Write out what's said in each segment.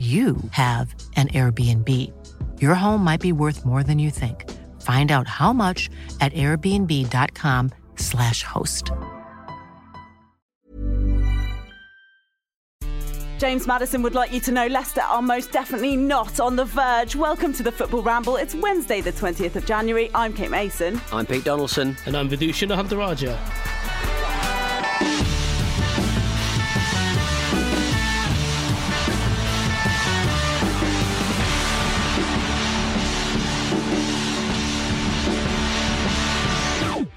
you have an Airbnb. Your home might be worth more than you think. Find out how much at airbnb.com/slash host. James Madison would like you to know Leicester are most definitely not on the verge. Welcome to the Football Ramble. It's Wednesday, the 20th of January. I'm Kate Mason. I'm Pete Donaldson. And I'm Vithushan Ehantharajah.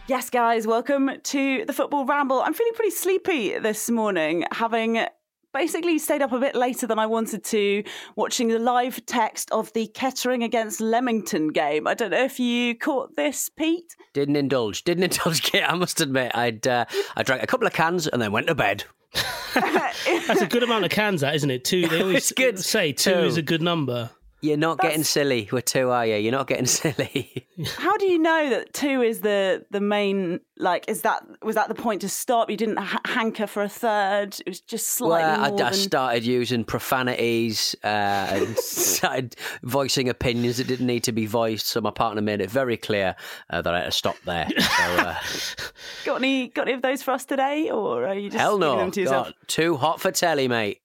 Yes, guys, welcome to the Football Ramble. I'm feeling pretty sleepy this morning, having basically stayed up a bit later than I wanted to, watching the live text of the Kettering against Leamington game. I don't know if you caught this, Pete. Didn't indulge. Didn't indulge. Kate, I must admit, I'd uh, I drank a couple of cans and then went to bed. That's a good amount of cans, that isn't it? Two. They always It's good. say two, Two. is a good number. You're not getting silly with two, are you? You're not getting silly. How do you know that two is the the main like? Is that was that the point to stop? You didn't ha- hanker for a third. It was just slightly well, I, more I than... started using profanities uh, and started voicing opinions that didn't need to be voiced. So my partner made it very clear uh, that I had to stop there. So, uh, Got any got any of those for us today, or are you just hell no, them to yourself? God, too hot for telly, mate.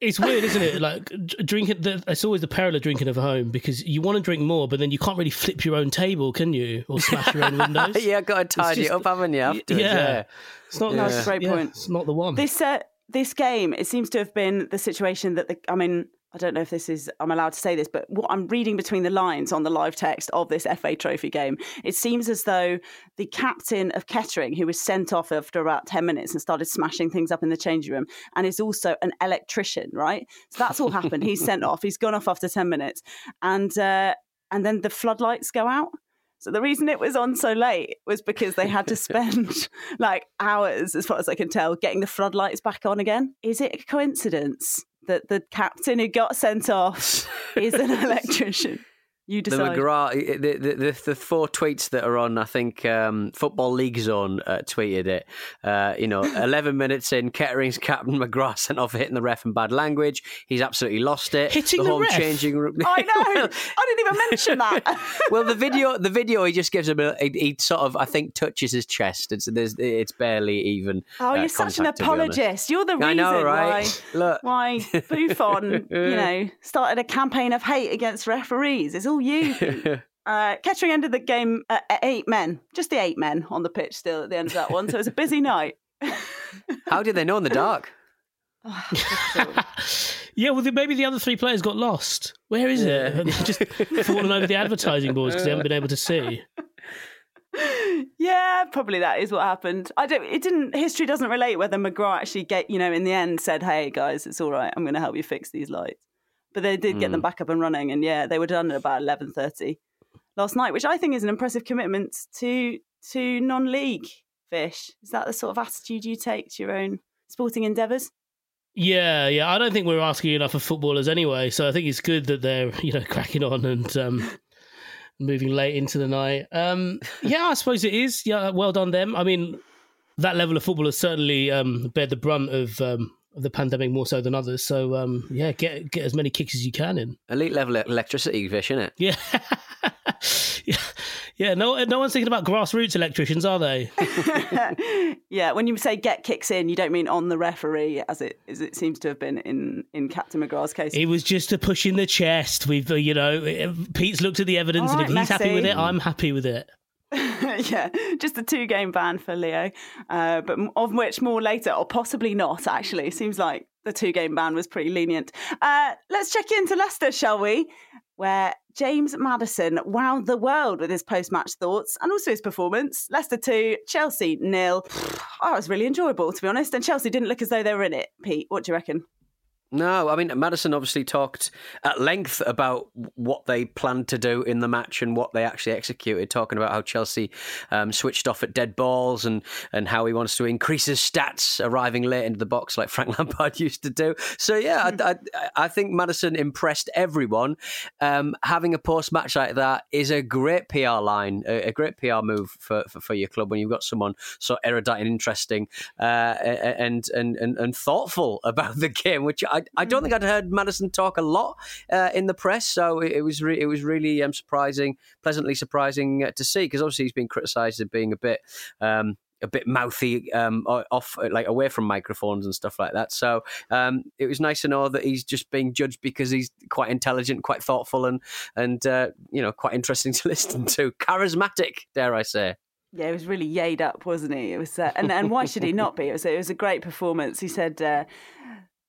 It's weird, isn't it? Like drinking. The, it's always the peril of drinking at home because you want to drink more, but then you can't really flip your own table, can you? Or smash your own windows. yeah, got to tidy just- it up, haven't you? Afterwards, yeah. yeah. It's not. No, it's a great yeah, point. It's not the one. This uh, this game, it seems to have been the situation that the. I mean, I don't know if this is. I'm allowed to say this, but what I'm reading between the lines on the live text of this FA Trophy game, it seems as though the captain of Kettering, who was sent off after about ten minutes and started smashing things up in the changing room, and is also an electrician, right? So that's all happened. He's sent off. He's gone off after ten minutes, and uh, and then the floodlights go out. So the reason it was on so late was because they had to spend like hours, as far as I can tell, getting the floodlights back on again. Is it a coincidence that the captain who got sent off is an electrician? You decide. The. McGrath, the, the, the, the four tweets that are on, I think um, Football League Zone uh, tweeted it. Uh, you know, 11 minutes in, Kettering's captain McGrath sent off hitting the ref in bad language. He's absolutely lost it. Hitting the home ref? changing room. I know. I didn't even mention that. well, the video, the video, he just gives him a. He, he sort of, I think, touches his chest. It's there's, it's barely even. Oh, uh, you're such an contact, to be honest. apologist. You're the reason I know, right? why Look. why Buffon, you know, started a campaign of hate against referees. It's all you. Uh, Kettering ended the game at eight men, just the eight men on the pitch still at the end of that one. So it was a busy night. How did they know in the dark? yeah, well, maybe the other three players got lost. Where is Yeah. it? They've just fallen over the advertising boards because they haven't been able to see. yeah, probably that is what happened. I don't. It didn't. History doesn't relate whether McGrath actually get. You know, in the end, said, "Hey guys, it's all right. I'm going to help you fix these lights." But they did get them back up and running, and yeah, they were done at about eleven thirty last night, which I think is an impressive commitment to to non-league fish. Is that the sort of attitude you take to your own sporting endeavours? Yeah, yeah. I don't think we're asking enough of footballers anyway, so I think it's good that they're you know cracking on and um, moving late into the night. Um, yeah, I suppose it is. Yeah, well done them. I mean, that level of football has certainly um, bear the brunt of. Um, of the pandemic more so than others, so um, yeah, get get as many kicks as you can in. Elite level electricity fish, isn't it? Yeah, yeah, yeah. No, no one's thinking about grassroots electricians, are they? yeah, when you say get kicks in, you don't mean on the referee, as it as it seems to have been in in Captain McGrath's case. It was just a push in the chest. We've, uh, you know, Pete's looked at the evidence, All and if right, he's happy with it, I'm happy with it. yeah, just a two game ban for Leo, uh, but of which more later, or possibly not, actually. Seems like the two game ban was pretty lenient. Uh, let's check into Leicester, shall we? Where James Madison wowed the world with his post match thoughts and also his performance. Leicester 2, Chelsea nil. Oh, it was really enjoyable, to be honest. And Chelsea didn't look as though they were in it. Pete, what do you reckon? No, I mean Madison obviously talked at length about what they planned to do in the match and what they actually executed, talking about how Chelsea um, switched off at dead balls and and how he wants to increase his stats, arriving late into the box like Frank Lampard used to do. So yeah, I, I, I think Madison impressed everyone. Um, having a post match like that is a great PR line, a, a great PR move for, for, for your club when you've got someone so erudite and interesting uh, and, and and and thoughtful about the game, which I, I don't think I'd heard Madison talk a lot uh, in the press, so it, it was re- it was really um, surprising, pleasantly surprising uh, to see because obviously he's been criticised as being a bit. Um, a bit mouthy, um, off like away from microphones and stuff like that. So um, it was nice to know that he's just being judged because he's quite intelligent, quite thoughtful, and and uh, you know quite interesting to listen to, charismatic, dare I say. Yeah, he was really yayed up, wasn't he? It was, uh, and and why should he not be? It was it was a great performance. He said, uh,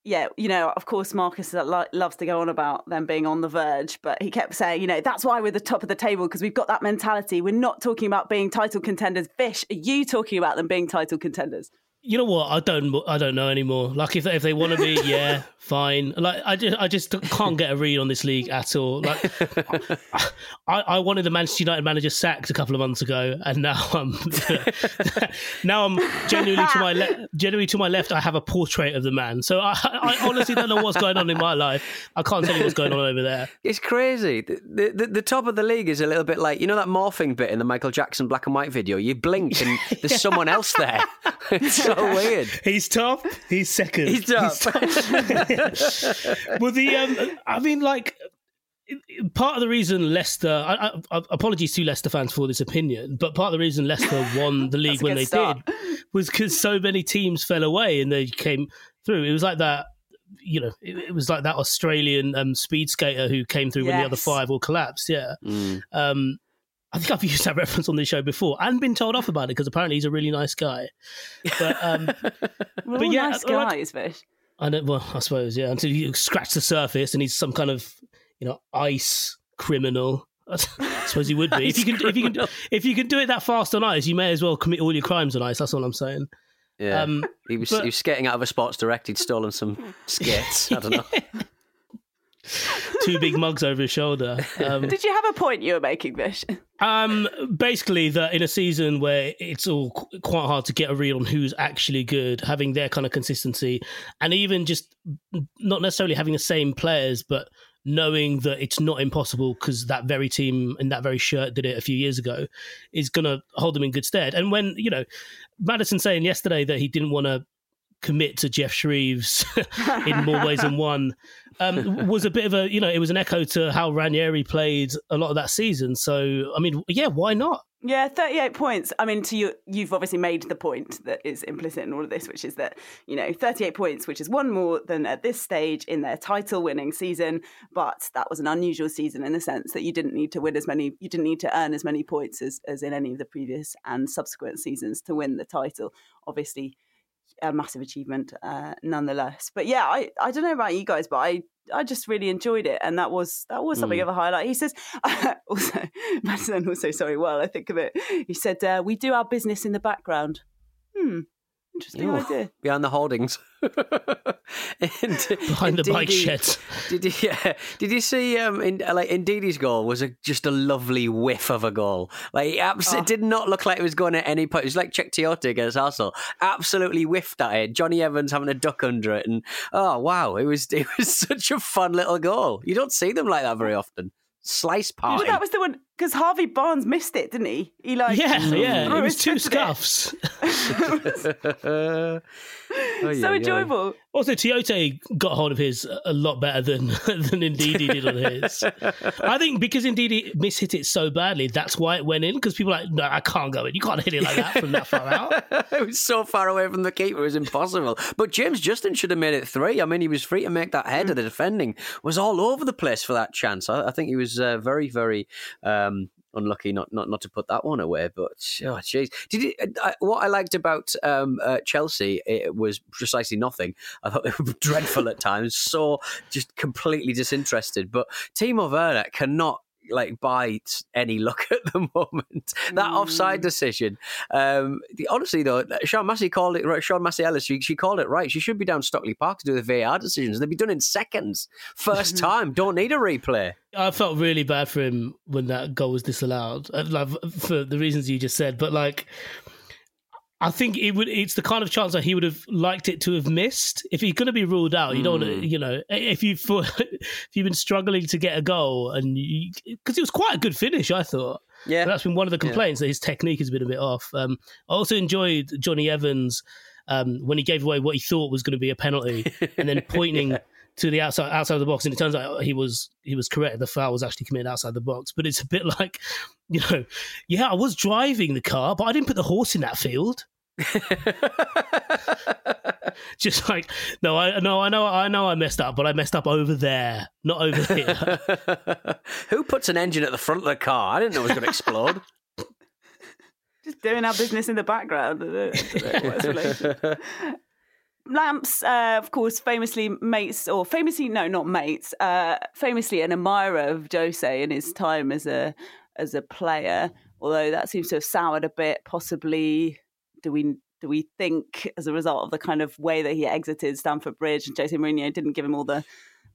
"Yeah, you know, of course, Marcus loves to go on about them being on the verge, but he kept saying, you know, that's why we're the top of the table because we've got that mentality. We're not talking about being title contenders. Fish, are you talking about them being title contenders? You know what? I don't. I don't know anymore. Like if if they want to be, yeah, fine. Like I just, I just can't get a read on this league at all. Like I, I wanted the Manchester United manager sacked a couple of months ago, and now I'm now I'm genuinely to my le- genuinely to my left. I have a portrait of the man. So I, I honestly don't know what's going on in my life. I can't tell you what's going on over there. It's crazy. The, the, the top of the league is a little bit like you know that morphing bit in the Michael Jackson black and white video. You blink and there's someone else there. So weird. He's tough. He's second. He's tough. well, the um, I mean, like part of the reason Leicester. I, I, apologies to Leicester fans for this opinion, but part of the reason Leicester won the league when they start. did was because so many teams fell away and they came through. It was like that. You know, it, it was like that Australian um, speed skater who came through when the other five all collapsed. Yeah. Mm. Um, I think I've used that reference on this show before and been told off about it because apparently he's a really nice guy. But um, We're But all yeah, nice like- guys, Fish. I don't. Well, I suppose yeah. Until you scratch the surface, and he's some kind of you know ice criminal. I suppose he would be. if you can, if you can, if you can do it that fast on ice, you may as well commit all your crimes on ice. That's all I'm saying. Yeah. Um, he was but- he was skating out of a Sports Direct. He'd stolen some skates. I don't know. Two big mugs over his shoulder. Um, Did you have a point you were making, Fish? Um, basically, that in a season where it's all qu- quite hard to get a read on who's actually good, having their kind of consistency, and even just not necessarily having the same players, but knowing that it's not impossible because that very team in that very shirt did it a few years ago, is going to hold them in good stead. And when you know, Madison saying yesterday that he didn't want to commit to Jeff Shreeves in more ways than one um, was a bit of a you know it was an echo to how Ranieri played a lot of that season. So I mean, yeah, why not? Yeah, 38 points. I mean, to you, you've obviously made the point that is implicit in all of this, which is that, you know, 38 points, which is one more than at this stage in their title winning season. But that was an unusual season in the sense that you didn't need to win as many, you didn't need to earn as many points as, as in any of the previous and subsequent seasons to win the title. Obviously, a massive achievement uh, nonetheless. But yeah, I, I don't know about you guys, but I I just really enjoyed it, and that was that was something mm. of a highlight. He says also, Madison also sorry. Well, I think of it. He said uh, we do our business in the background. Hmm. Interesting Ooh, idea. Behind the holdings. and, Behind the bike sheds. Did you, yeah, did you see um, in, like Ndidi's goal was a, just a lovely whiff of a goal. Like it, abs- oh. it did not look like it was going at any point. It was like Cheick Tioté against Arsenal. Absolutely whiffed at it. Jonny Evans having a duck under it, and oh wow, it was it was such a fun little goal. You don't see them like that very often slice pie. Well, that was the one because Harvey Barnes missed it, didn't he? He like yeah, yeah. It was two scuffs. oh, yeah, so enjoyable. Yeah. Also, Tioté got hold of his a lot better than than Ndidi did on his. I think because Ndidi mishit it so badly, that's why it went in. Because people are like, no, I can't go in. You can't hit it like that from that far out. it was so far away from the keeper, it was impossible. But James Justin should have made it three. I mean, he was free to make that header. Mm. The defending was all over the place for that chance. I, I think he was uh, very, very. Um, unlucky not, not not to put that one away. But oh, jeez, did it, uh, what I liked about um, uh, Chelsea it was precisely nothing. I thought they were dreadful at times, so just completely disinterested. But Timo Werner cannot like buy any look at the moment. That mm. offside decision. Um, the, honestly, though, Sian Massey called it. Sian Massey Ellis, she, she, called it right. She should be down Stockley Park to do the VAR decisions. They'd be done in seconds, first time. Don't need a replay. I felt really bad for him when that goal was disallowed, uh, like for the reasons you just said. But like, I think it would. It's the kind of chance that he would have liked it to have missed. If he's going to be ruled out, you don't. Mm. You know, if you if you've been struggling to get a goal, and because it was quite a good finish, I thought. Yeah, but that's been one of the complaints yeah. that his technique has been a bit off. Um, I also enjoyed Jonny Evans um, when he gave away what he thought was going to be a penalty, and then pointing. yeah. To the outside outside of the box, and it turns out he was he was correct. The foul was actually committed outside the box, but it's a bit like, you know, yeah, I was driving the car, but I didn't put the horse in that field. just like no i no i know i know i messed up but i messed up over there not over here. Who puts an engine at the front of the car? I didn't know it was going to explode. Just doing our business in the background Lamps, uh, of course, famously mates, or famously no, not mates, uh, famously an admirer of Jose in his time as a as a player. Although that seems to have soured a bit, possibly do we do we think as a result of the kind of way that he exited Stamford Bridge and Jose Mourinho didn't give him all the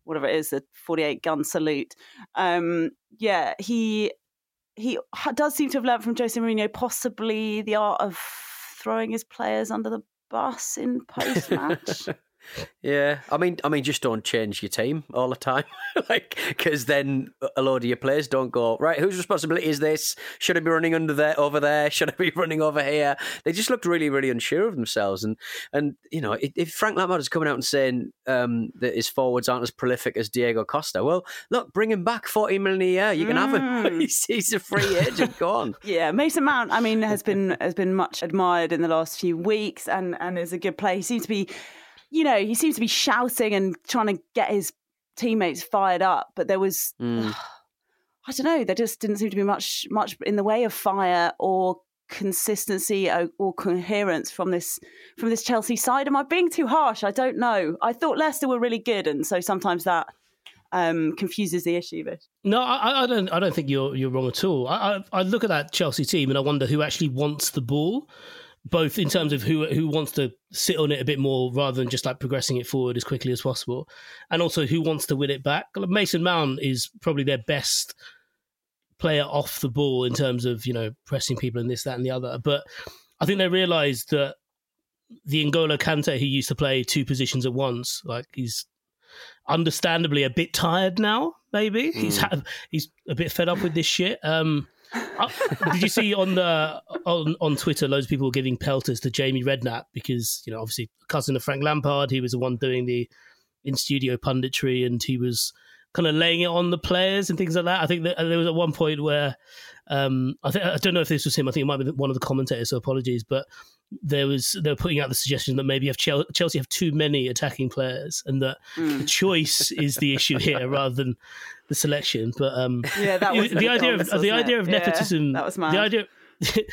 whatever it is the 48 gun salute um yeah he he does seem to have learned from Jose Mourinho possibly the art of throwing his players under the bus in post match Yeah, I mean, I mean, just don't change your team all the time, like because then a load of your players don't go right. Whose responsibility is this? Should I be running under there, over there? Should I be running over here? They just looked really, really unsure of themselves. And and you know, if Frank Lampard is coming out and saying um, that his forwards aren't as prolific as Diego Costa, well, look, bring him back, forty million a year. You can mm. have him. Mm. he's, he's, a free agent. Go on. yeah, Mason Mount. I mean, has been has been much admired in the last few weeks, and and is a good player. He seems to be you know, he seems to be shouting and trying to get his teammates fired up, but there was, mm. I don't know, there just didn't seem to be much much in the way of fire or consistency or, or, coherence from this from this Chelsea side. Am I being too harsh? I don't know. I thought Leicester were really good, and so sometimes that um, confuses the issue. But no, I, I, don't. I don't think you're you're wrong at all. I, I, I look at that Chelsea team and I wonder who actually wants the ball both in terms of who who wants to sit on it a bit more rather than just like progressing it forward as quickly as possible, and also who wants to win it back. Mason Mount is probably their best player off the ball in terms of you know pressing people and this, that, and the other. But I think they realised that the N'Golo Kante who used to play two positions at once, like he's understandably a bit tired now. Maybe mm. he's had, he's a bit fed up with this shit. Um, did you see on the on, on Twitter loads of people were giving pelters to Jamie Redknapp because you know obviously cousin of Frank Lampard, he was the one doing the in studio punditry, and he was kind of laying it on the players and things like that. I think that there was at one point where um, I think I don't know if this was him. I think it might be one of the commentators. So apologies, but there was they were putting out the suggestion that maybe have Chelsea have too many attacking players, and that mm. the choice is the issue here rather than the selection. But um, yeah, that was the idea of the idea it? of nepotism. Yeah, that was mad. The idea.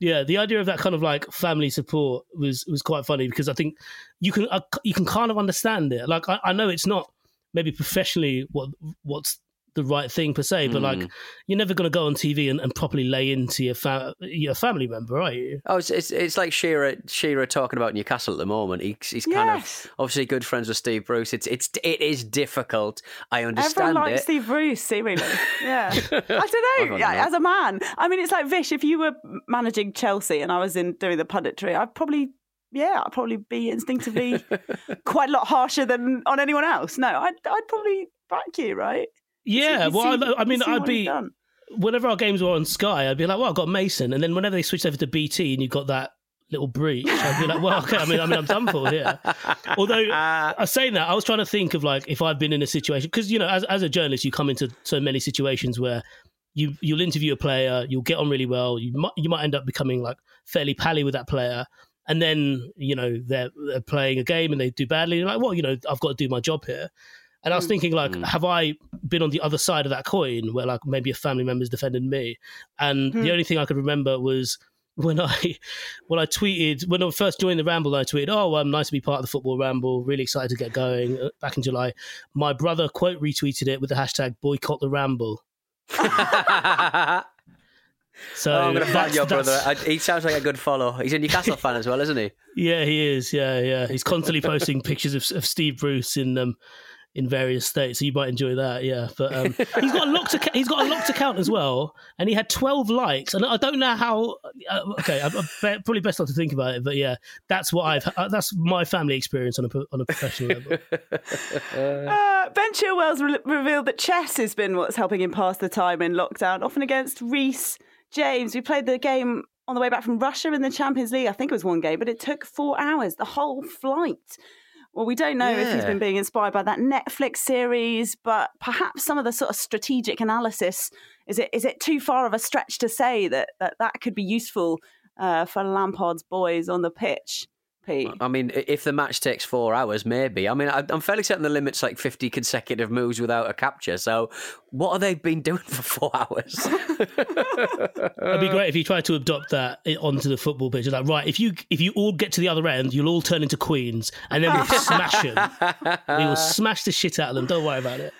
yeah, the idea of that kind of like family support was was quite funny because I think you can uh, you can kind of understand it. Like I, I know it's not maybe professionally what what's the right thing per se, but mm. like you're never going to go on TV and, and properly lay into your fa- your family member, are you? Oh, it's it's, it's like Shearer Shearer talking about Newcastle at the moment. He's, he's kind yes. of obviously good friends with Steve Bruce. It's it's it is difficult. I understand Everyone likes it. Steve Bruce, seemingly. Yeah, I don't know. yeah, as a man, I mean, it's like Vish. If you were managing Chelsea and I was in doing the punditry, I'd probably yeah, I'd probably be instinctively quite a lot harsher than on anyone else. No, I'd, I'd probably back you, right? Yeah, well, see, I, I, mean, I'd be whenever our games were on Sky, I'd be like, well, I've got Mason, and then whenever they switched over to BT and you got that little breach, I'd be like, well, okay, I mean, I mean, I'm done for here. Although I was saying that, I was trying to think of like if I've been in a situation because you know, as as a journalist, you come into so many situations where you you'll interview a player, you'll get on really well, you might you might end up becoming like fairly pally with that player. And then you know they're, they're playing a game and they do badly. You're like, well, you know, I've got to do my job here. And I was thinking, like, mm. have I been on the other side of that coin where, like, maybe a family member's defended me? And mm. the only thing I could remember was when I when I tweeted when I first joined the Ramble, I tweeted, "Oh, I'm nice to be part of the football Ramble. Really excited to get going." Uh, back in July, my brother quote retweeted it with the hashtag Boycott the Ramble. So oh, I'm going to find your brother. I, he sounds like a good follow. He's a Newcastle fan as well, isn't he? Yeah, he is. Yeah, yeah. He's constantly posting pictures of, of Steve Bruce in um, in various states. So you might enjoy that, yeah. But um, he's got a locked account. He's got a locked account as well, and he had twelve likes. And I don't know how. Uh, okay, I'm, I'm, probably best not to think about it, but yeah, that's what I've. Uh, that's my family experience on a on a professional level. Uh, ben Chilwell's re- revealed that chess has been what's helping him pass the time in lockdown, often against Reece James. We played the game on the way back from Russia in the Champions League. I think it was one game, but it took four hours, the whole flight. Well, we don't know yeah. if he's been being inspired by that Netflix series, but perhaps some of the sort of strategic analysis is it is it too far of a stretch to say that that, that could be useful uh, for Lampard's boys on the pitch? Pete? I mean, if the match takes four hours, maybe. I mean, I'm fairly certain the limit's like 50 consecutive moves without a capture. So, what have they been doing for four hours? It'd be great if you tried to adopt that eh, onto the football pitch. Like, right, if you if you all get to the other end, you'll all turn into queens, and then we'll smash them. We will smash the shit out of them. Don't worry about it.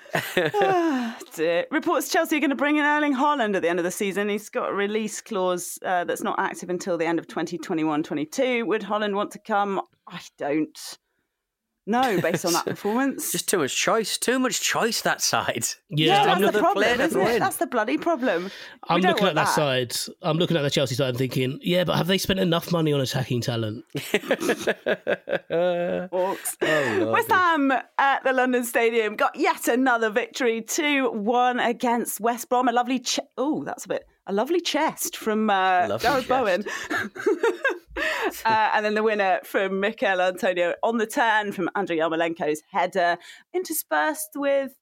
Reports Chelsea are going to bring in Erling Haaland at the end of the season. He's got a release clause uh, that's not active until the end of 2021-22. Would Haaland want to come? I don't. No, based on that performance. Just too much choice. Too much choice that side. Yeah, yeah that's the problem, isn't it? That's the bloody problem. I'm looking at that, that, side. I'm looking at the Chelsea side and thinking, yeah, but have they spent enough money on attacking talent? oh, West Ham at the London Stadium got yet another victory, 2-1 against West Brom. A lovely... Ch- oh, that's a bit a lovely chest from uh, Jarrod Bowen. uh, and then the winner from Michail Antonio on the turn from Andrei Yarmolenko's header, interspersed with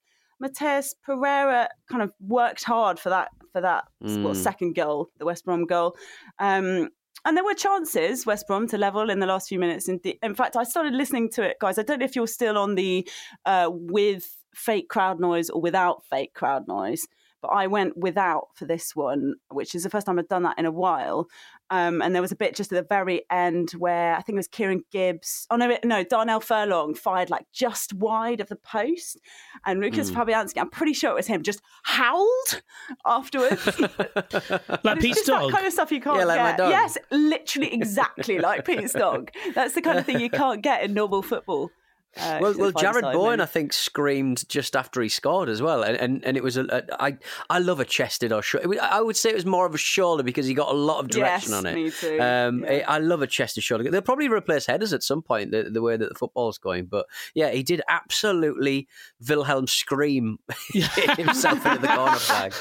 Matheus Pereira kind of worked hard for that for that mm. what, second goal, the West Brom goal. Um, and there were chances, West Brom, to level in the last few minutes. In, the, in fact, I started listening to it, guys. I don't know if you're still on the uh, with fake crowd noise or without fake crowd noise but I went without for this one, which is the first time I've done that in a while. Um, and there was a bit just at the very end where I think it was Kieran Gibbs. Oh no, no, Darnell Furlong fired like just wide of the post, and Lucas mm. Fabianski. I'm pretty sure it was him. Just howled afterwards, like Pete's dog. That kind of stuff you can't yeah, like get. Yes, literally exactly like Pete's dog. That's the kind of thing you can't get in normal football. Uh, well, well, Jarrod Bowen, I think, screamed just after he scored as well, and and, and it was a, a I I love a chested or shoulder. I would say it was more of a shoulder because he got a lot of direction yes, on it. Me too. Um, yeah. I love a chested shoulder. They'll probably replace headers at some point, the, the way that the football's going. But yeah, he did absolutely Wilhelm scream himself into the corner flag.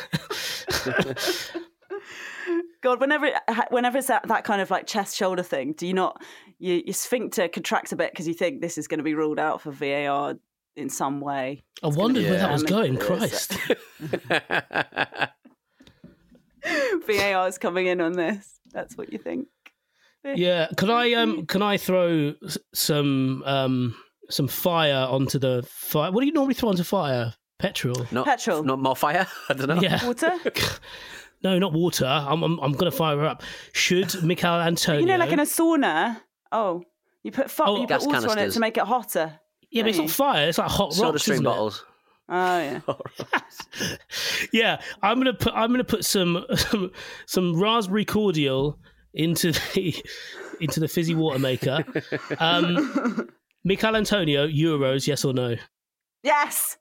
God, whenever whenever it's that, that kind of like chest shoulder thing, do you not you, your sphincter contracts a bit because you think this is going to be ruled out for VAR? in some way. I wondered where that was going. Christ. VAR is coming in on this. That's what you think. Yeah, can I um can I throw some um some fire onto the fire? What do you normally throw onto fire? Petrol. Not, Petrol. Not more fire? I don't know. Yeah. Water? No, not water. I'm I'm, I'm going to fire her up. Should Michail Antonio? You know, like in a sauna. Oh, you put fu- Oh, you put gas water on it canisters. to make it hotter. yeah, but it's don't fire. It's like hot Soda rocks, stream bottles. Oh yeah. Yeah, I'm gonna put I'm gonna put some some, some raspberry cordial into the into the fizzy water maker. Um, Michail Antonio, Euros, yes or no? Yes.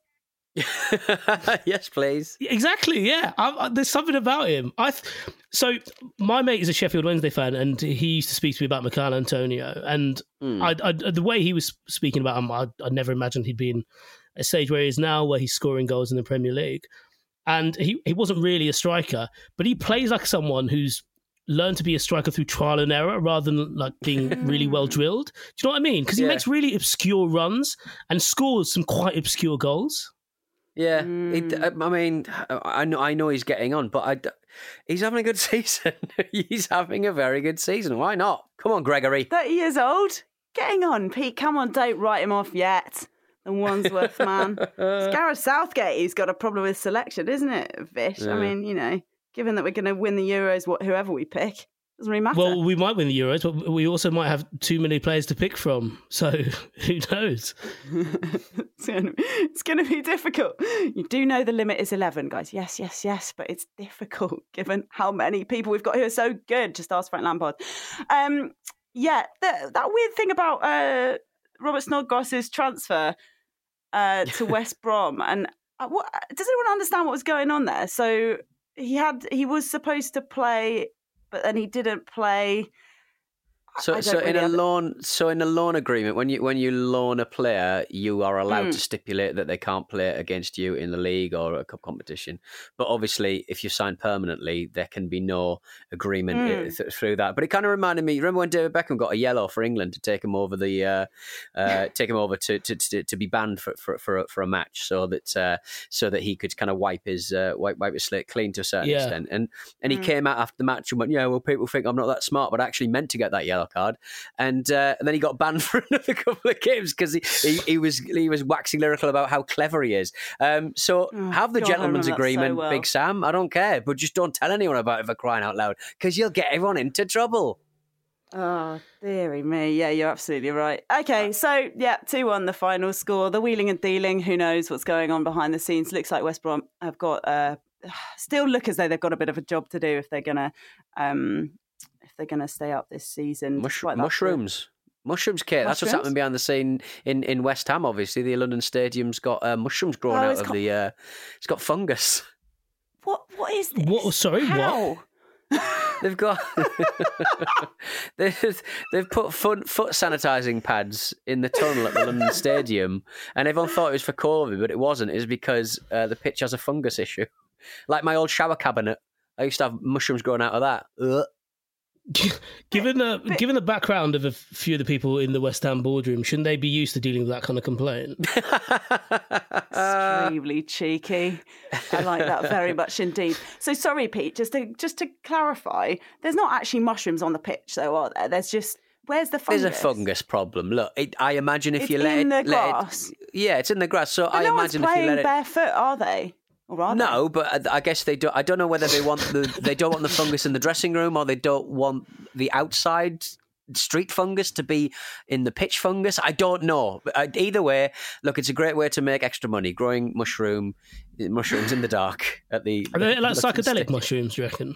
yes, please. Exactly. Yeah, I, I, there's something about him. I th- so my mate is a Sheffield Wednesday fan, and he used to speak to me about Michail Antonio, and Hmm. I, I, the way he was speaking about him, I, I never imagined he'd be in a stage where he is now, where he's scoring goals in the Premier League, and he he wasn't really a striker, but he plays like someone who's learned to be a striker through trial and error rather than like being really well drilled. Do you know what I mean? Because he Yeah. makes really obscure runs and scores some quite obscure goals. Yeah. It- mm. I mean, I know, I know he's getting on, but I he's having a good season. he's having a very good season. Why not? Come on, Gregory. 30 years old. Getting on, Pete. Come on, don't write him off yet. The Wandsworth man. it's Gareth Southgate He's got a problem with selection, isn't it, Vish? I mean, you know, given that we're going to win the Euros, what whoever we pick, doesn't really matter. Well, we might win the Euros, but we also might have too many players to pick from. So who knows? it's going to it's going to be difficult. You do know the limit is 11, guys. Yes, yes, yes, but it's difficult given how many people we've got who are so good. Just ask Frank Lampard. Um, yeah, the, that weird thing about uh, Robert Snodgrass's transfer uh, to West Brom, and uh, what, does anyone understand what was going on there? So he had he was supposed to play, but then he didn't play. So, so in a loan, so in a loan agreement, when you when you loan a player, you are allowed Mm. to stipulate that they can't play against you in the league or a cup competition. But obviously, if you sign permanently, there can be no agreement Mm. th- through that. But it kind of reminded me. Remember when David Beckham got a yellow for England to take him over the uh, uh, take him over to, to, to, to be banned for for for a, for a match, so that uh, so that he could kind of wipe his uh, wipe wipe his slate clean to a certain Yeah. extent. And and he Mm. came out after the match and went, "Yeah, well, people think I'm not that smart, but I actually meant to get that yellow card." And, uh, and then he got banned for another couple of games because he, he, he was he was waxing lyrical about how clever he is. Um, so Oh, have the God, gentleman's that so agreement, well. Big Sam. I don't care, but just don't tell anyone about it for crying out loud because you'll get everyone into trouble. Oh, dearie me. Yeah, you're absolutely right. Okay, so yeah, 2 1 the final score. The wheeling and dealing, who knows what's going on behind the scenes. Looks like West Brom have got, uh, still look as though they've got a bit of a job to do if they're going to. Um, they're going to stay up this season, Mush- mushrooms. Mushrooms, Kate. That's what's happening behind the scene in, in West Ham. Obviously, the London Stadium's got uh, mushrooms growing Oh, out of got- the. Uh, it's got fungus. What? What is this? What? Sorry, what? They've got they've, they've put foot, foot sanitizing pads in the tunnel at the London Stadium, and everyone thought it was for COVID, but it wasn't. It was because uh, the pitch has a fungus issue. Like my old shower cabinet, I used to have mushrooms growing out of that. Ugh. given the given the background of a few of the people in the West Ham boardroom, shouldn't they be used to dealing with that kind of complaint? Extremely cheeky. I like that very much indeed. So sorry, Pete. Just to just to clarify, there's not actually mushrooms on the pitch, though, are there? There's just where's the fungus? There's a fungus problem. Look, it, I imagine if It's you let in it, the let it- grass. yeah, it's in the grass. So But I no one's imagine if you playing let it. barefoot, are they? Or are they? No, but I- I guess they do. I don't know whether they want the they don't want the fungus in the dressing room or they don't want the outside street fungus to be in the pitch fungus. I don't know. But uh, either way, look, it's a great way to make extra money growing mushroom mushrooms in the dark at the. Are they like psychedelic Stadium. mushrooms? Do you reckon?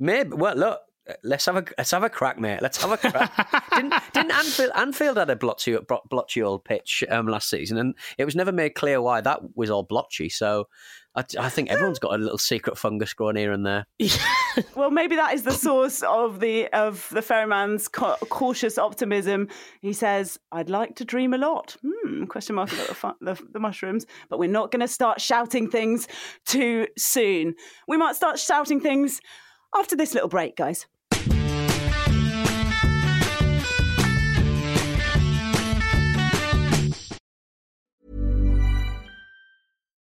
Maybe. Well, look. Let's have a let's have a crack, mate. Let's have a crack. didn't didn't Anfield Anfield had a blotchy blotchy old pitch um, last season, and it was never made clear why that was all blotchy. So I, I think everyone's got a little secret fungus growing here and there. Well, maybe that is the source of the of the ferryman's ca- cautious optimism. He says, "I'd like to dream a lot." Hmm, question mark about the, fu- the, the mushrooms, but we're not going to start shouting things too soon. We might start shouting things after this little break, guys.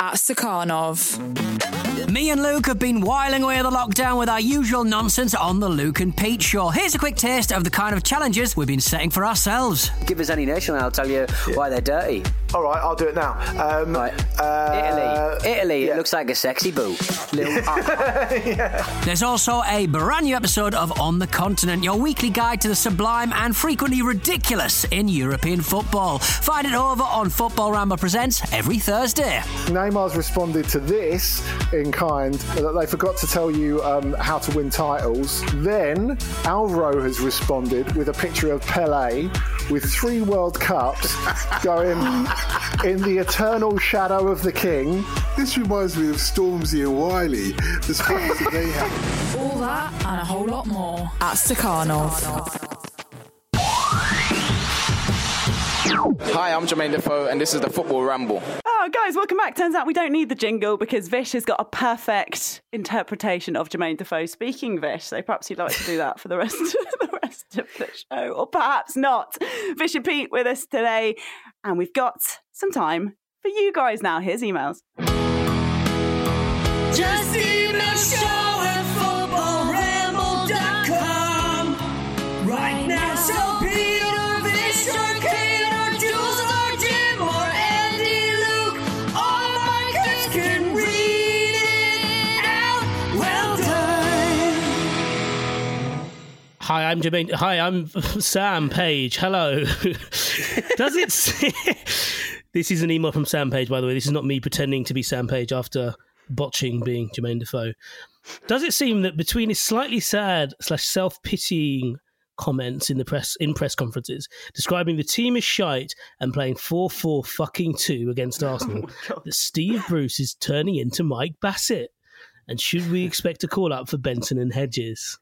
at Stakhanov. Me and Luke have been whiling away the lockdown with our usual nonsense on the Luke and Pete show. Here's a quick taste of the kind of challenges we've been setting for ourselves. Give us any nation and I'll tell you why they're dirty. All right, I'll do it now. Um, Right. uh, Italy. Italy, yeah. it looks like a sexy boot. Little, There's also a brand new episode of On the Continent, your weekly guide to the sublime and frequently ridiculous in European football. Find it over on Football Ramble Presents every Thursday. Neymar's responded to this in kind that they forgot to tell you um, how to win titles. Then Alvaro has responded with a picture of Pele with three World Cups going in the eternal shadow of the king. This reminds me of Stormzy and Wiley, the spots that they have. All that and a whole lot more at Stakhanov. Hi, I'm Jermaine Defoe, and this is the Football Ramble. Oh, guys, welcome back. Turns out we don't need the jingle because Vish has got a perfect interpretation of Jermaine Defoe speaking Vish. So perhaps you'd like to do that for the rest, of the rest of the show, or perhaps not. Vish and Pete with us today, and we've got some time for you guys now. Here's emails. Just email show Hi, I'm Jermaine. Hi, I'm Sam Page. Hello. Does it. This is an email from Sam Page, by the way. This is not me pretending to be Sam Page after botching being Jermaine Defoe. Does it seem that between his slightly sad slash self pitying comments in the press in press conferences describing the team as shite and playing 4-4 fucking 2 against oh Arsenal that Steve Bruce is turning into Mike Bassett? And should we expect a call up for Benson and Hedges?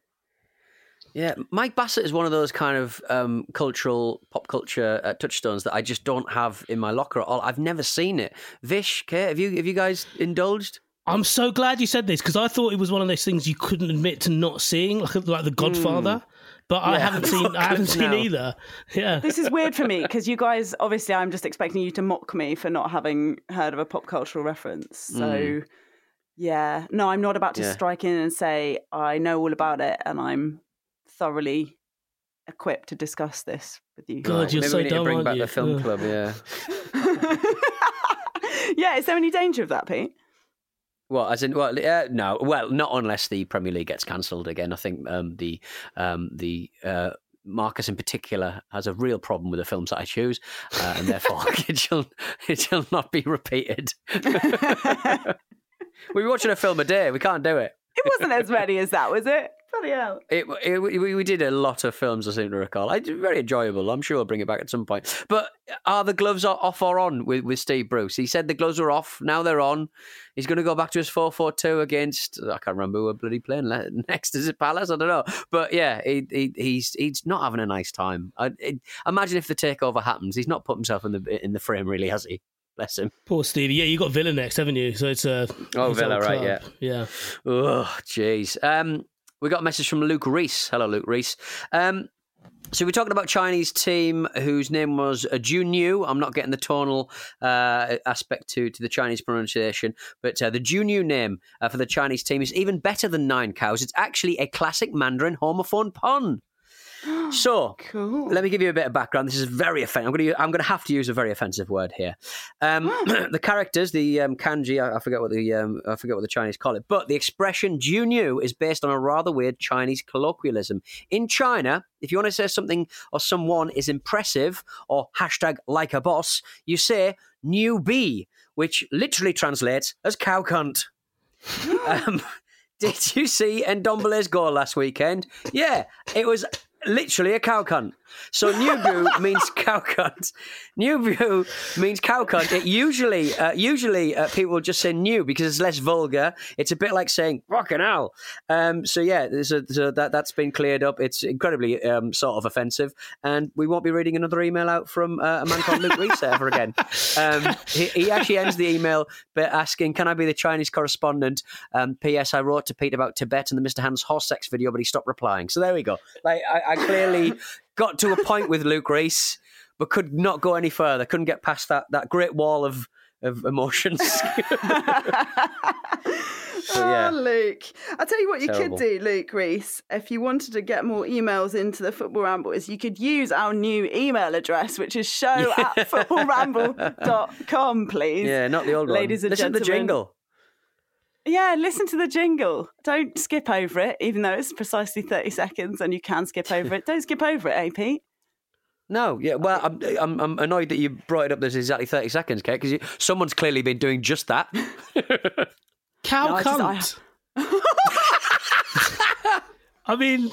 Yeah, Mike Bassett is one of those kind of um, cultural, pop culture uh, touchstones that I just don't have in my locker at all. I've never seen it. Vish, Kate, have you have you guys indulged? I'm so glad you said this because I thought it was one of those things you couldn't admit to not seeing, like like The Godfather. But I haven't seen. I haven't seen No. either. Yeah. This is weird for me because you guys, obviously, I'm just expecting you to mock me for not having heard of a pop cultural reference. So, Mm. yeah, no, I'm not about to Yeah. strike in and say I know all about it and I'm thoroughly equipped to discuss this with you. God, you're Maybe so we need to bring aren't back you? the film Ugh. club. Yeah. yeah, is there any danger of that, Pete? Well, as in, well, uh, no, well, not unless the Premier League gets cancelled again. I think um, the um, the uh, Marcus in particular has a real problem with the films that I choose, uh, and therefore it shall it shall not be repeated. we were watching a film a day. We can't do it. It wasn't as many as that, was it? Bloody hell. It, it, we, we did a lot of films, I seem to recall. I very enjoyable. I'm sure I'll bring it back at some point. But are the gloves o- off or on with, with Steve Bruce? He said the gloves were off. Now they're on. He's going to go back to his 4 4 2 against, I can't remember who we're bloody playing next. Is it Palace? I don't know. But yeah, he, he, he's he's not having a nice time. I, it, imagine if the takeover happens. He's not put himself in the in the frame, really, has he? Bless him. Poor Stevie. Yeah, you got Villa next, haven't you? So it's a Oh, his Villa, old right, club. yeah, Oh, jeez. Um, we got a message from Luke Reese. Hello, Luke Reese. Um, so we're talking about Chinese team whose name was uh, Junyu. I'm not getting the tonal uh, aspect to, to the Chinese pronunciation, but uh, the Junyu name uh, for the Chinese team is even better than Nine Cows. It's actually a classic Mandarin homophone pun. So, let me give you a bit of background. This is very offensive. I'm going to I'm going to have to use a very offensive word here. Um, the characters, the um, kanji, I, I forget what the um, I forget what the Chinese call it, but the expression "Junyu" is based on a rather weird Chinese colloquialism. In China, if you want to say something or someone is impressive or hashtag like a boss, you say "new bee," which literally translates as cow cunt. um, did you see Ndombele's goal last weekend? Yeah, it was literally a cow cunt. So Nubu means cow cunt. Nubu means cow cunt. It usually, uh, usually uh, people will just say new because it's less vulgar. It's a bit like saying fucking hell. Um, so yeah, a, there's that that's been cleared up. It's incredibly um, sort of offensive, and we won't be reading another email out from uh, a man called Luke Reese ever again. Um, he, he actually ends the email by asking, "Can I be the Chinese correspondent?" Um, P.S. I wrote to Pete about Tibet and the Mr. Hans horse sex video, but he stopped replying. So there we go. Like I, I clearly got to a point with Luke Reese, but could not go any further. Couldn't get past that that great wall of of emotions. Yeah. Oh, Luke. I'll tell you what you Terrible. could do, Luke Reese, if you wanted to get more emails into the Football Ramble, is you could use our new email address, which is show at footballramble.com, please. yeah, not the old one. Ladies one. and Listen to the jingle. Yeah, listen to the jingle. Don't skip over it, even though it's precisely 30 seconds and you can skip over it. Don't skip over it, eh, Pete? No, yeah. Well, I'm, I'm I'm annoyed that you brought it up. There's exactly thirty seconds, Kate, because someone's clearly been doing just that. Cow No, I just- I- I mean,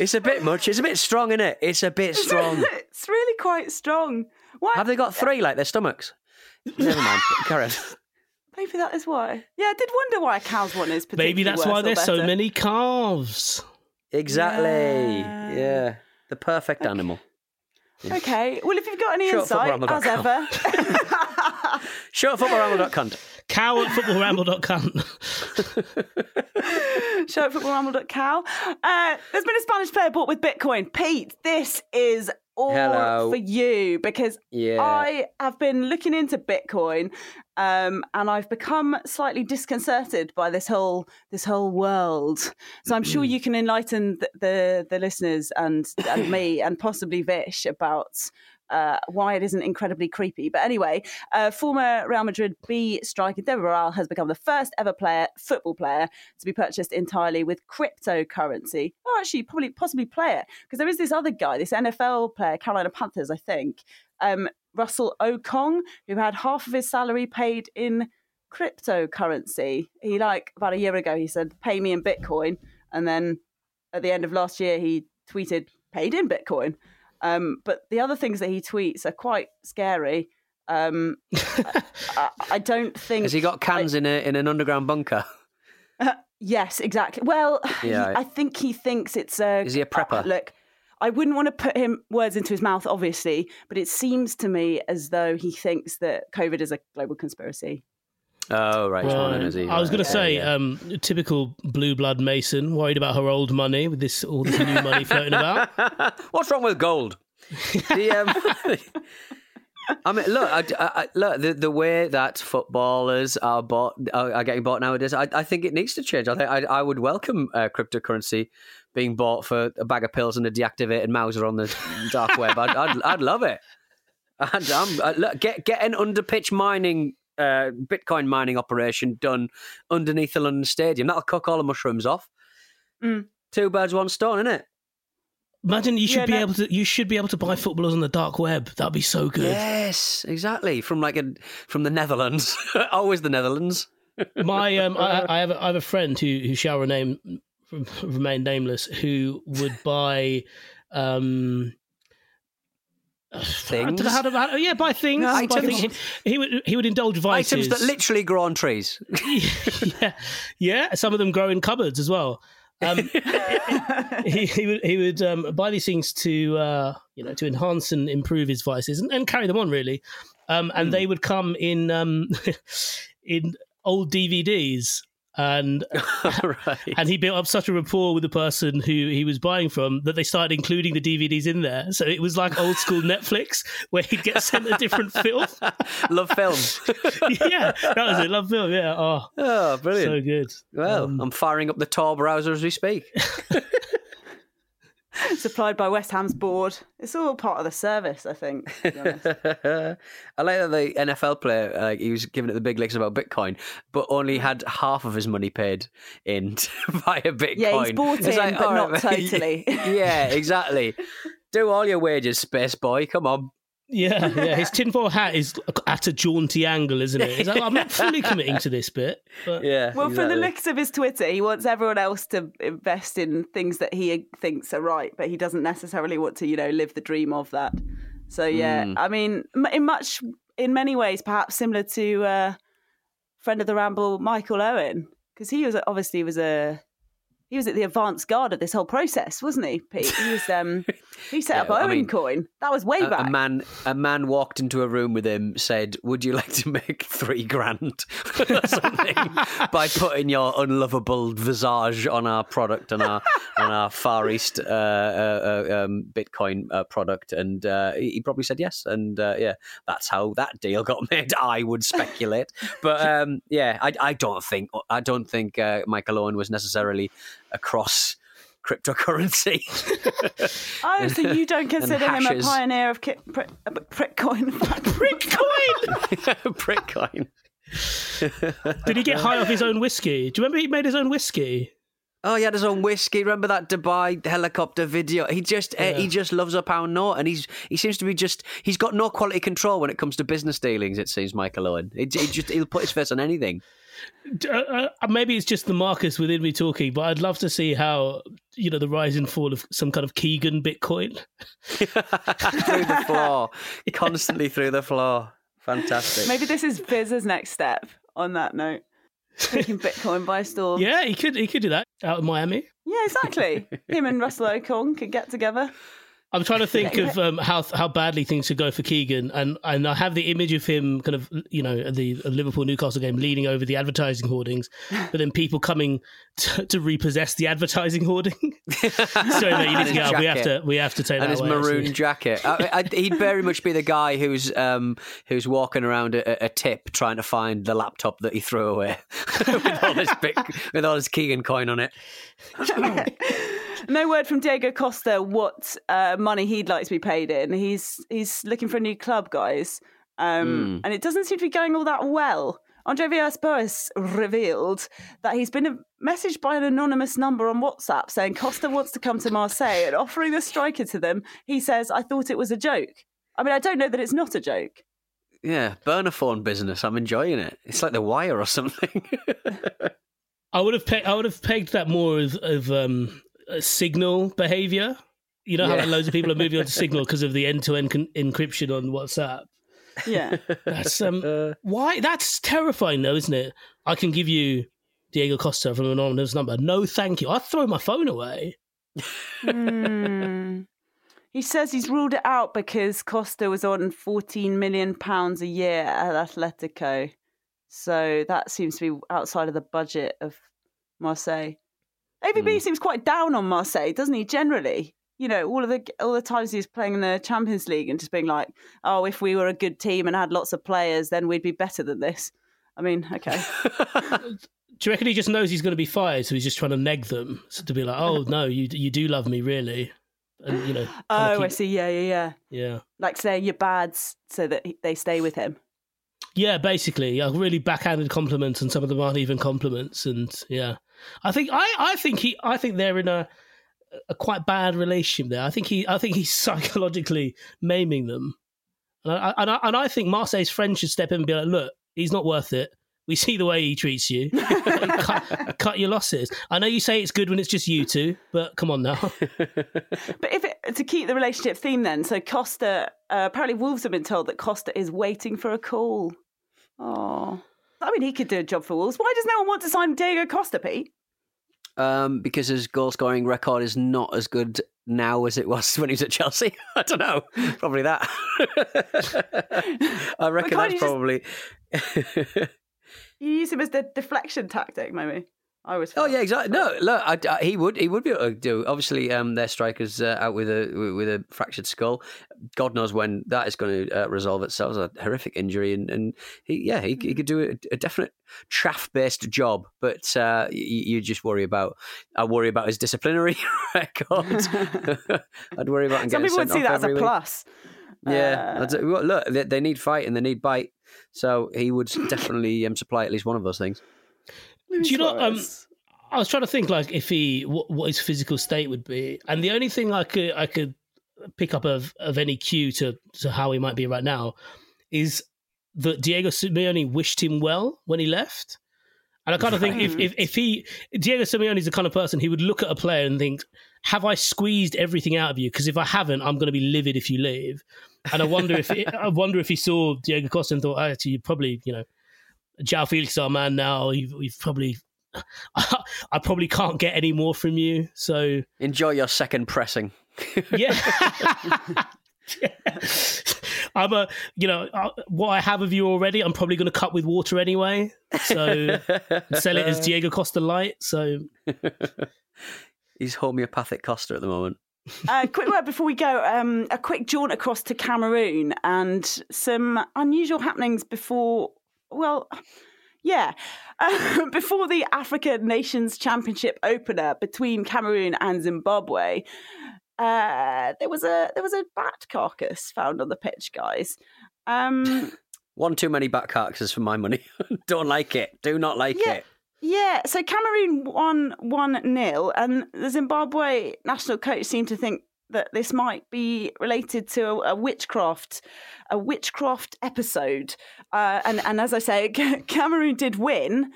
It's a bit much. It's a bit strong, isn't it? It's a bit strong. it's really quite strong. Why? Have they got three like their stomachs? Never mind. Carry on. Maybe that is why. Yeah, I did wonder why a cow's one is particularly maybe that's worse why there's so better. many calves. Exactly. Yeah. The perfect animal. Okay, well, if you've got any Short insight, as footballramble.com. ever, Show at footballramble.com. Cow at footballramble.com. show at footballramble.cow. Uh, there's been a Spanish player bought with Bitcoin. Pete, this is all Hello. for you because Yeah. I have been looking into Bitcoin um, and I've become slightly disconcerted by this whole this whole world. So I'm sure you can enlighten the the, the listeners and and me and possibly Vish about uh, why it isn't incredibly creepy. But anyway, uh, former Real Madrid B striker Demiral has become the first ever player, football player, to be purchased entirely with cryptocurrency. Or actually, probably possibly player, because there is this other guy, this NFL player, Carolina Panthers, I think, um, Russell Okung, who had half of his salary paid in cryptocurrency. He like about a year ago, he said, "Pay me in Bitcoin," and then at the end of last year, he tweeted, "Paid in Bitcoin." Um, but the other things that he tweets are quite scary. Um, I, I- I don't think. Has he got cans in a in an underground bunker? Yes, exactly. Well, he- Yeah. I think he thinks it's a. Is he a prepper? look, I wouldn't want to put him words into his mouth, obviously, but it seems to me as though he thinks that COVID is a global conspiracy. Oh right, he's one of them, Right. is he? I was going to say, yeah. um, typical blue blood Mason, worried about her old money with this all this new money floating about. What's wrong with gold? The, um, I mean, look, I, I, look the the way that footballers are bought are, are getting bought nowadays. I, I think it needs to change. I think I, I would welcome uh, cryptocurrency being bought for a bag of pills and a deactivated Mauser on the dark web. I'd, I'd, I'd love it. I'd, I'm, uh, look, get get an underpitch mining. Uh, Bitcoin mining operation done underneath the London Stadium. That'll cook all the mushrooms off. Mm. Two birds, one stone, isn't it? Imagine you should Yeah, be no- able to. You should be able to buy footballers on the dark web. That'd be so good. Yes, exactly. From like a from the Netherlands, always the Netherlands. My, um, I, I have, a, I have a friend who who shall remain remain nameless who would buy. Um, Things? How to, how yeah, buy things. buy Items. things. He, he would he would indulge vices. Items that literally grow on trees. yeah, yeah. Some of them grow in cupboards as well. Um, he, he would he would um, buy these things to uh, you know to enhance and improve his vices and, and carry them on really, um, and they would come in um, in old DVDs. And and he built up such a rapport with the person who he was buying from that they started including the DVDs in there. So it was like old school Netflix where he'd get sent a different film. Love films. yeah, that was it. Love film. Yeah. Oh, Oh, brilliant. so good. Well, Um, I'm firing up the Tor browser as we speak. Supplied by West Ham's board. It's all part of the service, I think. I like that the NFL player, uh, he was giving it the big licks about Bitcoin, but only had half of his money paid in via Bitcoin. Yeah, he's bought It's in, but all not totally. yeah, exactly. Do all your wages, space boy. Come on. Yeah, yeah. His tinfoil hat is at a jaunty angle, isn't it? It's like, I'm not fully committing to this bit. But Yeah. Well, from the looks of his Twitter, he wants everyone else to invest in things that he thinks are right, but he doesn't necessarily want to, you know, live the dream of that. So yeah, Mm. I mean, in much, in many ways, perhaps similar to uh, friend of the ramble, Michael Owen, because he was obviously was a he was at the advanced guard of this whole process, wasn't he, Pete? He was um he set Yeah, up I Owen mean, Coin. That was way A, back. a man, a man walked into a room with him, said, "Would you like to make three grand or something by putting your unlovable visage on our product and our on our Far East uh, uh, uh, um, Bitcoin uh, product?" And uh, he probably said yes. And uh, yeah, that's how that deal got made. I would speculate, but um, yeah, I, I don't think I don't think uh, Michael Owen was necessarily across cryptocurrency. Oh, so you don't consider him a pioneer of ki- pri- uh, Prickcoin? Prickcoin. Bitcoin. did he get high off his own whiskey? Do you remember he made his own whiskey? Oh, he had his own whiskey. Remember that Dubai helicopter video? He just uh, he just loves a pound note, and he's he seems to be just he's got no quality control when it comes to business dealings. It seems Michael Owen. He, he just he'll put his face on anything. D- Uh, uh, maybe it's just the Marcus within me talking, but I'd love to see how you know the rise and fall of some kind of Keegan Bitcoin. through the floor, constantly through the floor. Fantastic. Maybe this is Vish's next step on that note. Taking Bitcoin by storm. Yeah, he could he could do that out of Miami. Yeah, exactly. Him and Russell Okung could get together. I'm trying to think of um, how how badly things could go for Keegan, and and I have the image of him kind of you know the Liverpool Newcastle game leaning over the advertising hoardings, but then people coming to, to repossess the advertising hoarding. Sorry, mate, you need to get up. We have to we have to take and that his away, maroon actually. jacket. I, I, he'd very much be the guy who's um, who's walking around a, a tip trying to find the laptop that he threw away with all his big, with all his Keegan coin on it. No word from Diego Costa what uh, money he'd like to be paid in. He's he's looking for a new club, guys, um, Hmm. and it doesn't seem to be going all that well. Andre Villas-Boas revealed that he's been a messaged by an anonymous number on WhatsApp saying Costa wants to come to Marseille and offering the striker to them. He says, "I thought it was a joke." I mean, I don't know that it's not a joke. Yeah, burner phone business. I'm enjoying it. It's like the wire or something. I would have pe- I would have pegged that more of, of um, a signal behavior. You know how Yeah. like, loads of people are moving on to Signal because of the end to end encryption on WhatsApp. Yeah. That's um why that's terrifying though, isn't it? I can give you Diego Costa from an anonymous number. No, thank you. I'd throw my phone away. Hmm. He says he's ruled it out because Costa was on fourteen million pounds a year at Atletico, so that seems to be outside of the budget of Marseille. AVB mm. seems quite down on Marseille, doesn't he? Generally, you know, all of the all the times he's playing in the Champions League and just being like, "Oh, if we were a good team and had lots of players, then we'd be better than this." I mean, okay, Do you reckon he just knows he's going to be fired, so he's just trying to neg them so to be like, "Oh no, you you do love me, really," and you know. oh, I see. Yeah, yeah, yeah. Yeah. Like saying you're bads so that they stay with him. Yeah, basically, a really backhanded compliments, and some of them aren't even compliments. And yeah, I think I, I think he, I think they're in a a quite bad relationship there. I think he, I think he's psychologically maiming them, and I, and I, and I think Marseille's friend should step in and be like, look, he's not worth it. We see the way he treats you. cut, cut your losses. I know you say it's good when it's just you two, but come on now. But if it, to keep the relationship theme, then so Costa uh, apparently Wolves have been told that Costa is waiting for a call. Oh, I mean, he could do a job for Wolves. Why does no one want to sign Diego Costa, Pete? Um, because his goal scoring record is not as good now as it was when he was at Chelsea. I don't know. Probably that. I reckon that's you just- probably. You use him as the deflection tactic, maybe. I was. Oh yeah, exactly. No, look, I, I- he would he would be able to do. Obviously, um, their strikers uh, out with a with a fractured skull. God knows when that is going to uh, resolve itself. It's a horrific injury, and, and he yeah he, he could do a, a definite chaff based job. But uh, you, you just worry about I worry about his disciplinary record. I'd worry about him Some people would see that as a week. plus. Yeah, Uh, I'd say- well, look, they, they need fight and they need bite. So he would definitely um, supply at least one of those things. Do you know? Um, I was trying to think like if he what, what his physical state would be, and the only thing I could I could pick up of of any cue to to how he might be right now is that Diego Simeone wished him well when he left. And I kind of think if, if if he Diego Simeone is the kind of person he would look at a player and think, "Have I squeezed everything out of you? Because if I haven't, I'm going to be livid if you leave." And I wonder if I wonder if he saw Diego Costa and thought, oh, "Actually, you probably you know, João Félix is our man now. You've, you've probably." I probably can't get any more from you. So Enjoy your second pressing. yeah. I'm a, you know, uh, what I have of you already, I'm probably going to cut with water anyway. So sell it as Diego Costa light. So He's homeopathic Costa at the moment. uh, quick word before we go. Um, a quick jaunt across to Cameroon and some unusual happenings before. Well, yeah, uh, before the Africa Nations Championship opener between Cameroon and Zimbabwe. Uh, there was a there was a bat carcass found on the pitch, guys. Um, One too many bat carcasses for my money. Don't like it. Do not like Yeah. it. Yeah, so Cameroon won 1 0, and the Zimbabwe national coach seemed to think that this might be related to a, a witchcraft a witchcraft episode. Uh, and, and as I say, Cameroon did win.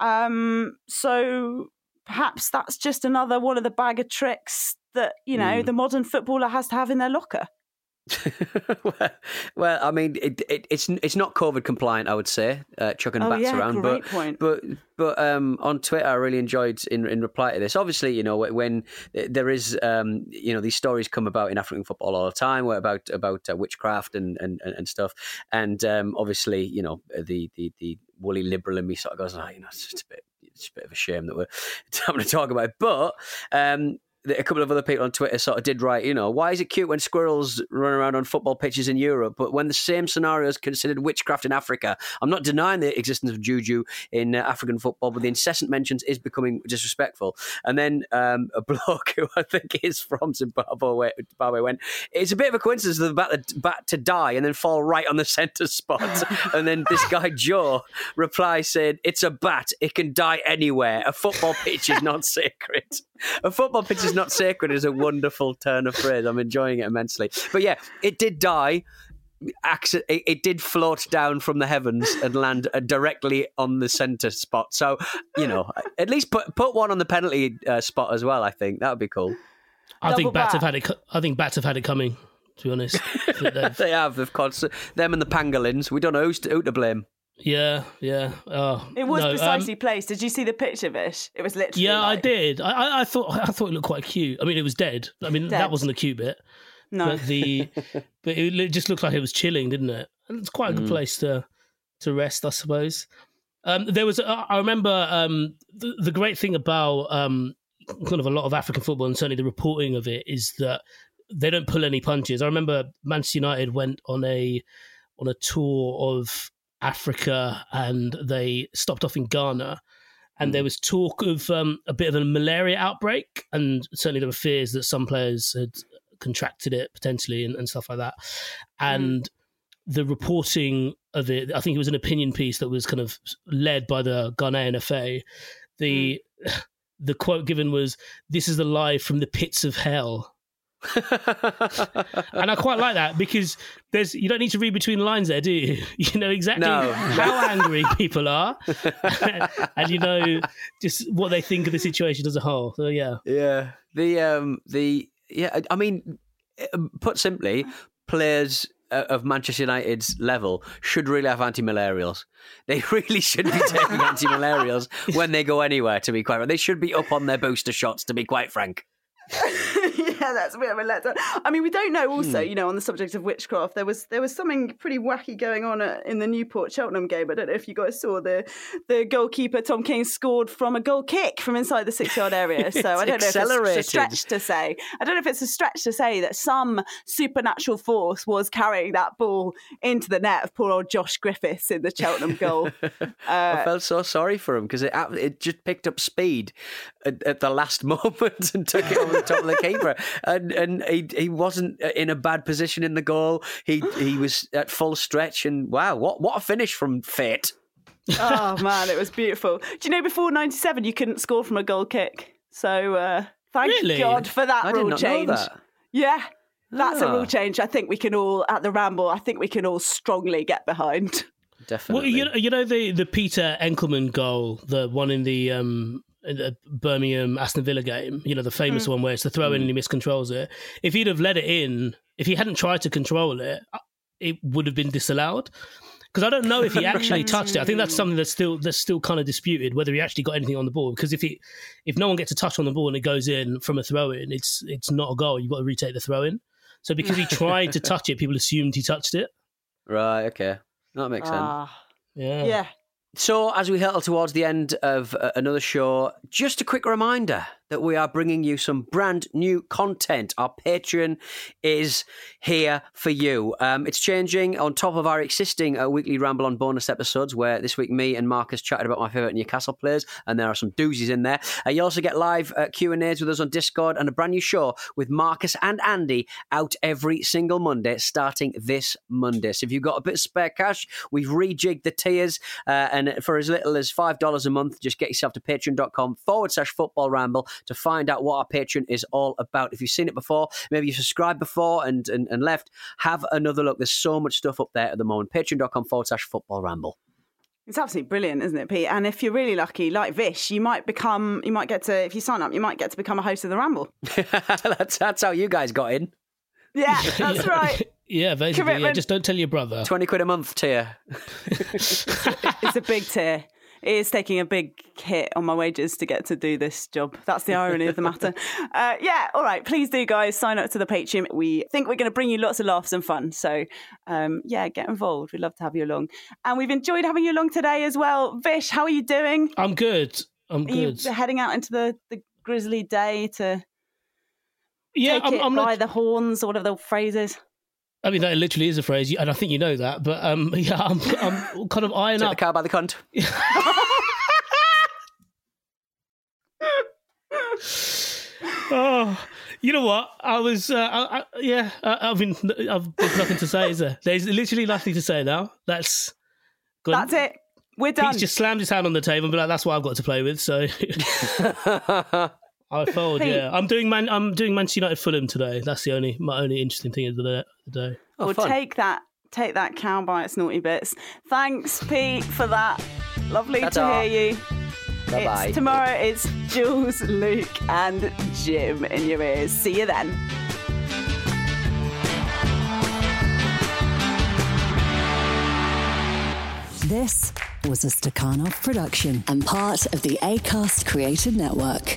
Um, so perhaps that's just another one of the bag of tricks that, you know, Mm. the modern footballer has to have in their locker. well, I mean, it, it, it's it's not COVID compliant, I would say, uh, chucking Oh, bats yeah, around. but point. but but um, on Twitter, I really enjoyed in in reply to this. Obviously, you know when there is um, you know these stories come about in African football all the time, where about about uh, witchcraft and, and and and stuff, and um, obviously, you know the the the woolly liberal in me sort of goes, oh, you know, it's just a bit it's a bit of a shame that we're having to talk about it. But um, a couple of other people on Twitter sort of did write, you know, why is it cute when squirrels run around on football pitches in Europe, but when the same scenario is considered witchcraft in Africa? I'm not denying the existence of juju in uh, African football, but the incessant mentions is becoming disrespectful. And then um, a bloke who I think is from Zimbabwe, Zimbabwe went, it's a bit of a coincidence for the bat, bat to die and then fall right on the centre spot. and then this guy, Joe, replies saying, it's a bat. It can die anywhere. A football pitch is not sacred. A football pitch is not sacred is a wonderful turn of phrase. I'm enjoying it immensely. But yeah, it did die. Acci- It, it did float down from the heavens and land uh, directly on the centre spot. So, you know, at least put put one on the penalty uh, spot as well. I think that would be cool. I think Double bats have had it. I think bats have had it coming. To be honest, they've- They have, of course. Them and the pangolins. We don't know who's to, who to blame. Yeah, yeah. Oh, It was no, um, precisely placed. Did you see the picture, Vish? It It was literally. yeah, I did. I, I, I thought I thought it looked quite cute. I mean, it was dead. I mean, Dead. that wasn't a cute bit. No. But the but it li- just looked like it was chilling, didn't it? And it's quite a good Mm. place to to rest, I suppose. Um, there was, uh, I remember um, the, the great thing about um, kind of a lot of African football and certainly the reporting of it is that they don't pull any punches. I remember Manchester United went on a on a tour of Africa and they stopped off in Ghana. And there hmm. was talk of um, a bit of a malaria outbreak, and certainly there were fears that some players had contracted it potentially and, and stuff like that. Hmm. And the reporting of it, I think it was an opinion piece that was kind of led by the Ghanaian FA. The hmm. the quote given was, "This is the live from the pits of hell." and I quite like that because there's you don't need to read between the lines there, do you? You know exactly No. how angry people are, and you know just what they think of the situation as a whole. So yeah, Yeah. The um the yeah. I- mean, um, put simply, players uh, of Manchester United's level should really have anti-malarials. They really should be taking anti-malarials when they go anywhere. To be quite frank, they should be up on their booster shots. To be quite frank. yeah, that's a bit of a letdown. I mean, we don't know. Also, Hmm. you know, on the subject of witchcraft, there was there was something pretty wacky going on at, in the Newport Cheltenham game. I don't know if you guys saw the the goalkeeper Tom King scored from a goal kick from inside the six yard area. So I don't know if it's a stretch to say. I don't know if it's a stretch to say that some supernatural force was carrying that ball into the net of poor old Josh Griffiths in the Cheltenham goal. I felt so sorry for him because it it just picked up speed at, at the last moment and took it over the top of the keeper, and and he he wasn't in a bad position in the goal. He he was at full stretch, and wow, what what a finish from Fate. oh man, it was beautiful. Do you know before '97 you couldn't score from a goal kick? So uh, thank Really? God for that I did rule not know change. that. Yeah, that's a Ah. rule change. I think we can all at the Ramble. I think we can all strongly get behind. Definitely. well, Definitely. you know, you know the the Peter Enckelman goal, the one in the um in the Birmingham Aston Villa game. You know the famous Mm. one where it's the throw in and he miscontrols it. If he'd have let it in, if he hadn't tried to control it, uh, it would have been disallowed. Because I don't know if he actually touched it. I think that's something that's still that's still kind of disputed whether he actually got anything on the ball. Because if he if no one gets a touch on the ball and it goes in from a throw in, it's it's not a goal. You've got to retake the throw in. So because he tried to touch it, people assumed he touched it. Right. Okay. That makes sense. Ah, Yeah. yeah. So, as we hurtle towards the end of uh, another show, just a quick reminder that we are bringing you some brand new content. Our Patreon is here for you. Um, it's changing on top of our existing uh, weekly Ramble on bonus episodes, where this week me and Marcus chatted about my favourite Newcastle players, and there are some doozies in there. Uh, you also get live uh, Q and A's with us on Discord, and a brand new show with Marcus and Andy out every single Monday, starting this Monday. So, if you've got a bit of spare cash, we've rejigged the tiers, uh, and for as little as five dollars a month, just get yourself to patreon.com forward slash football ramble to find out what our Patreon is all about. If you've seen it before, maybe you subscribed before and, and, and left, have another look. There's so much stuff up there at the moment. Patreon.com forward slash football ramble. It's absolutely brilliant, isn't it, Pete? And if you're really lucky, like Vish, you might become, you might get to, if you sign up, you might get to become a host of the Ramble. that's, that's how you guys got in. Yeah, that's right. Yeah, basically. Yeah, just don't tell your brother. 20 quid a month tier. It's a big tier. It is taking a big hit on my wages to get to do this job. That's the irony of the matter. Uh, yeah, all right. Please do, guys, sign up to the Patreon. We think we're going to bring you lots of laughs and fun. So, um, yeah, get involved. We'd love to have you along. And we've enjoyed having you along today as well. Vish, how are you doing? I'm good. I'm Are you good. heading out into the, the grisly day to Yeah, take I'm, it I'm by not. the horns or whatever the phrase is? I mean, that literally is a phrase, and I think you know that. But um, yeah, I'm, I'm kind of eyeing Take the up. car by the cunt. Oh, you know what? I was, uh, I, I, yeah. I, I mean, I've there's nothing to say. Is there? There's literally nothing to say now. That's That's it. We're done. He's just slammed his hand on the table and be like, "That's what I've got to play with." So I fold. Pete. Yeah, I'm doing man. I'm doing Manchester United Fulham today. That's the only my only interesting thing of the day. The day. Oh, well, take that, take that cow by its naughty bits. Thanks, Pete, for that. Lovely to Ta-ta. hear you. Bye-bye. It's tomorrow. It's Jules, Luke, and Jim in your ears. See you then. This was a Stakhanov production and part of the ACAST Creative Network.